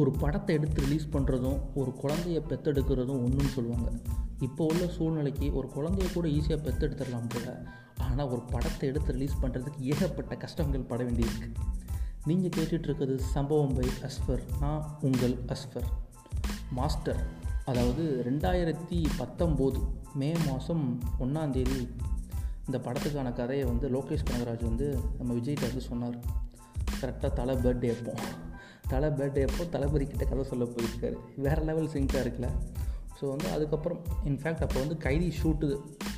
ஒரு படத்தை எடுத்து ரிலீஸ் பண்ணுறதும் ஒரு குழந்தைய பெத்தெடுக்கிறதும் ஒன்றுன்னு சொல்லுவாங்க. இப்போ உள்ள சூழ்நிலைக்கு ஒரு குழந்தைய கூட ஈஸியாக பெத்தெடுத்துடலாம் போல. ஆனால் ஒரு படத்தை எடுத்து ரிலீஸ் பண்ணுறதுக்கு ஏகப்பட்ட கஷ்டங்கள் பட வேண்டியிருக்கு. நீங்கள் கேட்டுட்ருக்கிறது சம்பவம் பை அஸ்ஃபர் நான் உங்கள் அஸ்ஃபர் மாஸ்டர் அதாவது ரெண்டாயிரத்தி பத்தொம்போது மே மாதம் ஒன்றாந்தேதி இந்த படத்துக்கான கதையை வந்து லோகேஷ் கனகராஜ் வந்து நம்ம விஜய்கிட்ட வந்து சொன்னார். கரெக்டாக தலை பர்த்டே இருப்போம் தலை பேட்டை அப்போ தளபதி கிட்ட கதை சொல்ல போயிருக்காரு. வேறு லெவல் சிங்காக இருக்குல்ல ஸோ வந்து அதுக்கப்புறம் இன்ஃபேக்ட் அப்போ வந்து கைதி ஷூட்டு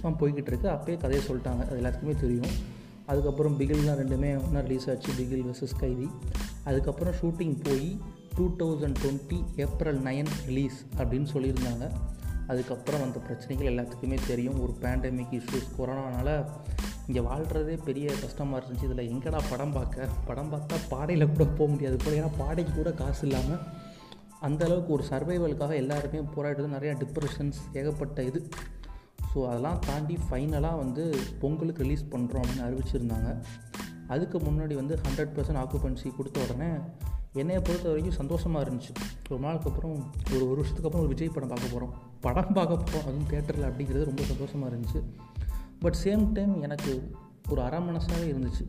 தான் போய்கிட்டு இருக்கு. அப்போயே கதையை சொல்லிட்டாங்க. அது எல்லாத்துக்குமே தெரியும். அதுக்கப்புறம் பிகில்லாம் ரெண்டுமே ஒன்றா ரிலீஸ் ஆச்சு. பிகில் வெர்சஸ் கைதி. அதுக்கப்புறம் ஷூட்டிங் போய் two thousand twenty April nine release அப்படின்னு சொல்லியிருந்தாங்க. அதுக்கப்புறம் அந்த பிரச்சனைகள் எல்லாத்துக்குமே தெரியும். ஒரு பேண்டமிக் இஷ்யூஸ் கொரோனானால இங்கே வாழ்கிறதே பெரிய கஷ்டமாக இருந்துச்சு. இதில் எங்கடா படம் பார்க்க படம் பார்த்தா பாடையில் கூட போக முடியாது போல. ஏன்னா பாடைக்கு கூட காசு இல்லாமல் அந்தளவுக்கு ஒரு சர்வைவலுக்காக எல்லாருமே போராடுறது நிறையா டிப்ரெஷன்ஸ் ஏகப்பட்ட இது. ஸோ அதெல்லாம் தாண்டி ஃபைனலாக வந்து பொங்கலுக்கு ரிலீஸ் பண்ணுறோம் அப்படின்னு அறிவிச்சிருந்தாங்க. அதுக்கு முன்னாடி வந்து ஹண்ட்ரட் பர்சன்ட் ஆக்குபென்சி கொடுத்த உடனே என்னையை பொறுத்த வரைக்கும் சந்தோஷமாக இருந்துச்சு. ரொம்ப நாளுக்கு அப்புறம் ஒரு ஒரு வருஷத்துக்கு அப்புறம் ஒரு விஜய் படம் பார்க்க போகிறோம் படம் பார்க்க போகிறோம் அதுவும் தேட்டரில் அப்படிங்கிறது ரொம்ப சந்தோஷமாக இருந்துச்சு. பட் சேம் டைம் எனக்கு ஒரு அரை மனசாகவே இருந்துச்சு.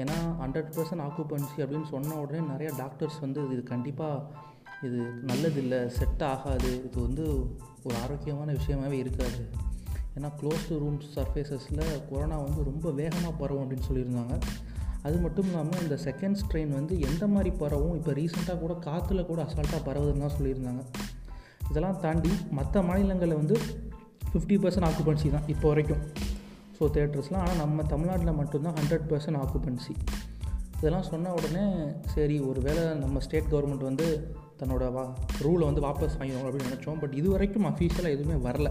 ஏன்னா ஹண்ட்ரட் பர்சன்ட் ஆக்குபன்சி அப்படின்னு சொன்ன உடனே நிறையா டாக்டர்ஸ் வந்து இது கண்டிப்பாக இது நல்லதில்லை செட் ஆகாது. இது வந்து ஒரு ஆரோக்கியமான விஷயமாகவே இருக்காது. ஏன்னா க்ளோஸ்டு ரூம்ஸ் சர்ஃபேசஸில் கொரோனா வந்து ரொம்ப வேகமாக பரவும் அப்படின்னு சொல்லியிருந்தாங்க. அது மட்டும் இல்லாமல் இந்த செகண்ட் ஸ்ட்ரெயின் வந்து எந்த மாதிரி பரவும் இப்போ ரீசெண்டாக கூட காற்றுல கூட அசால்ட்டாக பரவுதுன்னு தான் சொல்லியிருந்தாங்க. இதெல்லாம் தாண்டி மற்ற மாநிலங்களில் வந்து ஃபிஃப்டி பர்சன்ட் ஆக்குபன்சி தான் இப்போ வரைக்கும். ஸோ தேட்டர்ஸ்லாம் ஆனால் நம்ம தமிழ்நாட்டில் மட்டும்தான் ஹண்ட்ரட் பர்சன்ட் ஆக்குபென்சி இதெல்லாம் சொன்ன உடனே சரி ஒரு வேளை நம்ம ஸ்டேட் கவர்மெண்ட் வந்து தன்னோட வா ரூலை வந்து வாபஸ் வாங்கிடுவாங்க அப்படின்னு நினச்சோம். பட் இது வரைக்கும் அஃபீஷியலாக எதுவுமே வரல.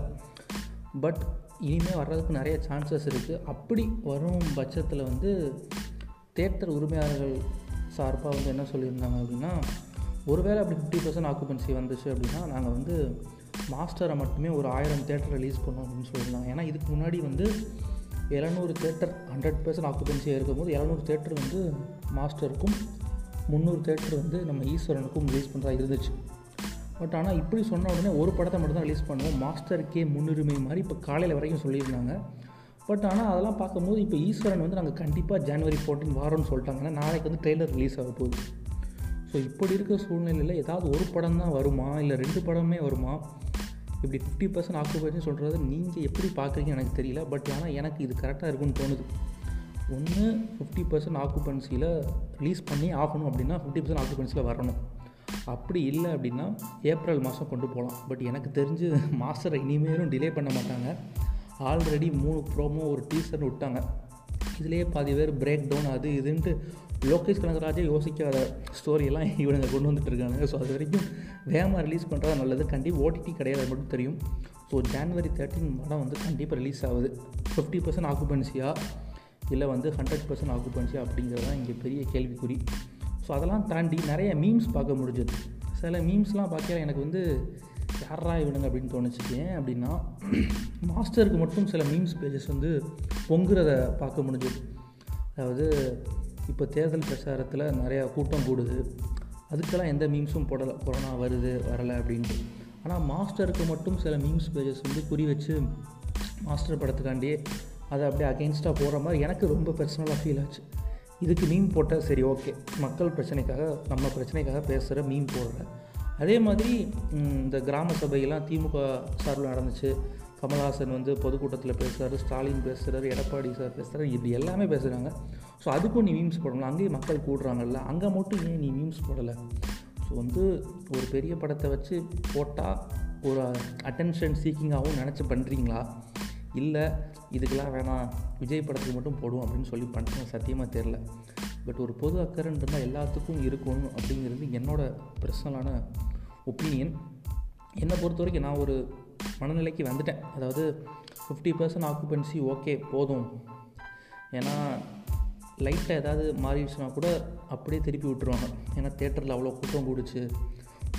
பட் இனிமேல் வர்றதுக்கு நிறைய சான்சஸ் இருக்குது அப்படி வரும் பட்சத்தில் வந்து தேட்டர் உரிமையாளர்கள் சார்பாக வந்து என்ன சொல்லியிருந்தாங்க அப்படின்னா ஒருவேளை அப்படி ஃபிஃப்டி பர்சன்ட் ஆக்குபென்சி வந்துச்சு அப்படின்னா நாங்கள் வந்து மாஸ்டரை மட்டுமே ஒரு ஆயிரம் தேட்டர் ரிலீஸ் பண்ணோம் அப்படின்னு சொல்லியிருந்தாங்க. ஏன்னா இதுக்கு முன்னாடி வந்து எழுநூறு தேட்டர் ஹண்ட்ரட் பர்சன்ட் ஆக்குபென்சியாக இருக்கும்போது எழுநூறு தேட்டர் வந்து மாஸ்டருக்கும் முந்நூறு தேட்டர் வந்து நம்ம ஈஸ்வரனுக்கும் ரிலீஸ் பண்ணுறதா இருந்துச்சு. பட் ஆனால் இப்படி சொன்ன உடனே ஒரு படத்தை மட்டும் தான் ரிலீஸ் பண்ணுவோம். மாஸ்டருக்கே முன்னுரிமை மாதிரி இப்போ காலையில் வரைக்கும் சொல்லியிருந்தாங்க. பட் ஆனால் அதெல்லாம் பார்க்கும்போது இப்போ ஈஸ்வரன் வந்து நாங்கள் கண்டிப்பாக ஜனவரி ஃபோர்டீன் வாரோம்னு சொல்லிட்டாங்கன்னா நாளைக்கு வந்து ட்ரெய்லர் ரிலீஸ் ஆக போகுது. ஸோ இப்படி இருக்கிற சூழ்நிலையில் ஏதாவது ஒரு படம் தான் வருமா? இல்லை ரெண்டு படமே வருமா? இப்படி ஃபிஃப்டி பர்சன்ட் ஆக்குபேஷன் சொல்கிறது நீங்கள் எப்படி பார்க்குறீங்க எனக்கு தெரியல. பட் ஆனால் எனக்கு இது கரெக்டாக இருக்குன்னு தோணுது. ஒன்று ஃபிஃப்டி பர்சன்ட் ஆக்குபென்சியில் ரிலீஸ் பண்ணி ஆகணும் அப்படின்னா ஃபிஃப்டி பர்சன்ட் ஆக்குபென்சியில் வரணும். அப்படி இல்லை அப்படின்னா ஏப்ரல் மாதம் கொண்டு போகலாம். பட் எனக்கு தெரிஞ்சு மாஸ்டரை இனிமேலும் டிலே பண்ண மாட்டாங்க. ஆல்ரெடி மூணு ப்ரோமோ ஒரு டீசர்னு விட்டாங்க. இதுலேயே பாதி பேர் பிரேக் டவுன் அது இதுன்ட்டு லோகேஷ் கனகராஜே யோசிக்காத ஸ்டோரியெல்லாம் இவனுங்க கொண்டு வந்துட்டு இருக்காங்க ஸோ அது வரைக்கும் வேகமாக ரிலீஸ் பண்ணுறது நல்லது. கண்டிப்பாக ஓடிடி கிடையாது அது மட்டும் தெரியும். ஸோ ஜான்வரி தேர்ட்டின் படம் வந்து கண்டிப்பாக ரிலீஸ் ஆகுது. ஃபிஃப்டி பர்சன்ட் ஆக்குபென்சியாக இல்லை வந்து ஹண்ட்ரட் பர்சன்ட் ஆக்குபென்சியா அப்படிங்கிறது தான் இங்கே பெரிய கேள்விக்குறி. ஸோ அதெல்லாம் தாண்டி நிறைய மீம்ஸ் பார்க்க முடிஞ்சது. சில மீம்ஸ்லாம் பார்க்க எனக்கு வந்து யாரா இவனுங்க? அப்படின்னு தோணுச்சு. ஏன் அப்படின்னா மாஸ்டருக்கு மட்டும் சில மீம்ஸ் பேஜஸ் வந்து பொங்குறத பார்க்க முடிஞ்சது. அதாவது இப்போ தேர்தல் பிரச்சாரத்தில் நிறையா கூட்டம் கூடுது. அதுக்கெல்லாம் எந்த மீம்ஸும் போடலை. கொரோனா வருது வரலை அப்படின்ட்டு. ஆனால் மாஸ்டருக்கு மட்டும் சில மீம்ஸ் பேஜஸ் வந்து குறி வச்சு மாஸ்டர் படத்துக்காண்டியே அதை அப்படியே அகெயின்ஸ்டாக போகிற மாதிரி எனக்கு ரொம்ப பர்சனலாக ஃபீல் ஆச்சு. இதுக்கு மீம் போட்டால் சரி ஓகே மக்கள் பிரச்சனைக்காக நம்ம பிரச்சனைக்காக பேசுகிற மீம் போடுற அதே மாதிரி இந்த கிராம சபையெல்லாம் திமுக சார்பில் நடந்துச்சு. கமல்ஹாசன் வந்து பொதுக்கூட்டத்தில் பேசுகிறாரு ஸ்டாலின் பேசுகிறாரு எடப்பாடி சார் பேசுகிறாரு இப்படி எல்லாமே பேசுகிறாங்க ஸோ அதுக்கும் நீ மீம்ஸ் போடலாம் அங்கேயும் மக்கள் கூடுறாங்கல்ல அங்கே மட்டும் ஏன் நீ மீம்ஸ் போடலை? ஸோ வந்து ஒரு பெரிய படத்தை வச்சு போட்டால் ஒரு அட்டென்ஷன் சீக்கிங்காகவும் நினச்சி பண்ணுறீங்களா இல்லை இதுக்கெல்லாம் வேணாம் விஜய் படத்துக்கு மட்டும் போடுவோம் அப்படின்னு சொல்லி பண்ணுறது சத்தியமாக தெரில பட் ஒரு பொது அக்கறைன்றது எல்லாத்துக்கும் இருக்கணும் அப்படிங்கிறது என்னோடய பர்சனலான ஒப்பீனியன் என்னை பொறுத்த வரைக்கும் நான் ஒரு மனநிலைக்கு வந்துட்டேன். அதாவது ஃபிஃப்டி பர்சன்ட் ஆக்குபென்சி ஓகே போதும். ஏன்னா லைட்டில் ஏதாவது மாறிடுச்சுன்னா கூட அப்படியே திருப்பி விட்டுருவாங்க. ஏன்னா தேட்டரில் அவ்வளோ கூட்டம் கூடுச்சு.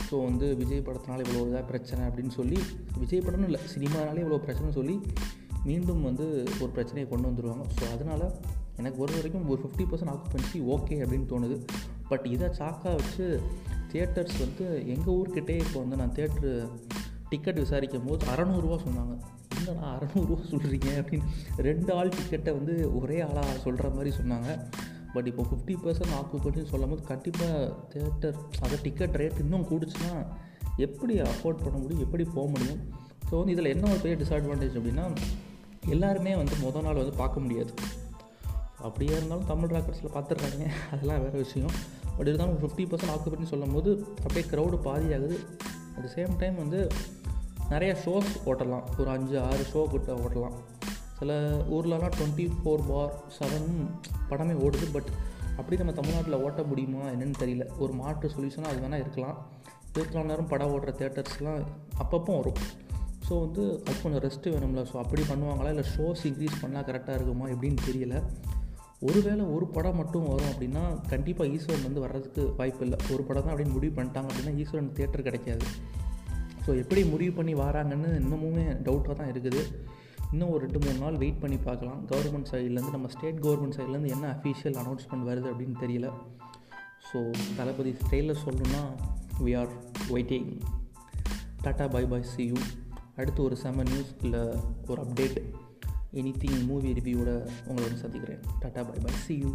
ஸோ வந்து விஜய் படத்தினால இவ்வளோ இதாக பிரச்சனை அப்படின்னு சொல்லி விஜய் படம்னு இல்லை சினிமானாலே இவ்வளோ பிரச்சனை சொல்லி மீண்டும் வந்து ஒரு பிரச்சனையை கொண்டு வந்துடுவாங்க ஸோ அதனால் எனக்கு ஒரு வரைக்கும் ஒரு ஃபிஃப்டி பர்சன்ட் ஆக்குபென்சி ஓகே அப்படின்னு தோணுது. பட் இதை சாக்காக வச்சு தியேட்டர்ஸ் வந்து எங்கள் ஊர்கிட்டே இப்போ வந்து நான் தேட்ரு டிக்கெட் விசாரிக்கும் போது அறநூறுவா சொன்னாங்க. என்னடா அறநூறுவா சொல்கிறீங்க அப்படின்னு. ரெண்டு ஆள் டிக்கெட்டை வந்து ஒரே ஆளாக சொல்கிற மாதிரி சொன்னாங்க. பட் இப்போ ஃபிஃப்டி பர்சன்ட் ஆக்குப்படின்னு சொல்லும் போது கண்டிப்பாக தேட்டர் அதை டிக்கெட் ரேட் இன்னும் கூடுச்சுன்னா எப்படி அஃபோர்ட் பண்ண முடியும்? எப்படி போக முடியும்? ஸோ வந்து இதில் என்ன ஒரு பெரிய டிஸ்அட்வான்டேஜ் அப்படின்னா எல்லாருமே வந்து மொதல் நாள் வந்து பார்க்க முடியாது. அப்படியே இருந்தாலும் தமிழ் ராக்கர்ஸில் பார்த்துட்றாங்க. அதெல்லாம் வேறு விஷயம். பட் இருந்தாலும் ஃபிஃப்டி பர்சன்ட் ஆக்குபடின்னு சொல்லும் போது அப்படியே க்ரௌடு பாதி ஆகுது அட் சேம் டைம் வந்து நிறைய ஷோஸ் ஓட்டலாம். ஒரு அஞ்சு ஆறு ஷோ கிட்ட ஓட்டலாம். சில ஊர்லலாம் டுவெண்ட்டி ஃபோர் பார் செவன் படமே ஓடுது. பட் அப்படி நம்ம தமிழ்நாட்டில் ஓட்ட முடியுமா என்னென்னு தெரியல. ஒரு மாற்று சொல்யூஷனாக அது வேணால் இருக்கலாம். இருபத்தி நாலு நேரம் படம் ஓடுற தேட்டர்ஸ்லாம் அப்பப்போ வரும். ஸோ வந்து அது கொஞ்சம் ரெஸ்ட்டு வேணும்ல. ஸோ அப்படி பண்ணுவாங்களா? இல்லை ஷோஸ் இன்க்ரீஸ் பண்ணால் கரெக்டாக இருக்குமா? எப்படின்னு தெரியல. ஒருவேளை ஒரு படம் மட்டும் வரும் அப்படின்னா கண்டிப்பாக ஈஸ்வரன் வந்து வர்றதுக்கு வாய்ப்பு இல்லை. ஒரு படம் தான் அப்படின்னு முடிவு பண்ணிட்டாங்க அப்படின்னா ஈஸ்வரன் தேட்டர் கிடைக்காது. ஸோ எப்படி முடிவு பண்ணி வராங்கன்னு இன்னமுமே டவுட்டாக தான் இருக்குது. இன்னும் ஒரு ரெண்டு மூணு நாள் வெயிட் பண்ணி பார்க்கலாம். கவர்மெண்ட் சைட்லேருந்து நம்ம ஸ்டேட் கவர்மெண்ட் சைட்லேருந்து என்ன அஃபீஷியல் அனௌன்ஸ்மெண்ட் வருது அப்படின்னு தெரியல. ஸோ தளபதி ஸ்டைலில் சொல்லணுன்னா we are waiting tata bye bye see you அடுத்து ஒரு செம நியூஸ் இல்லை ஒரு அப்டேட் எனி திங் மூவி ரிவ்யூவோட உங்களை வந்து சந்திக்கிறேன். Tata bye bye see you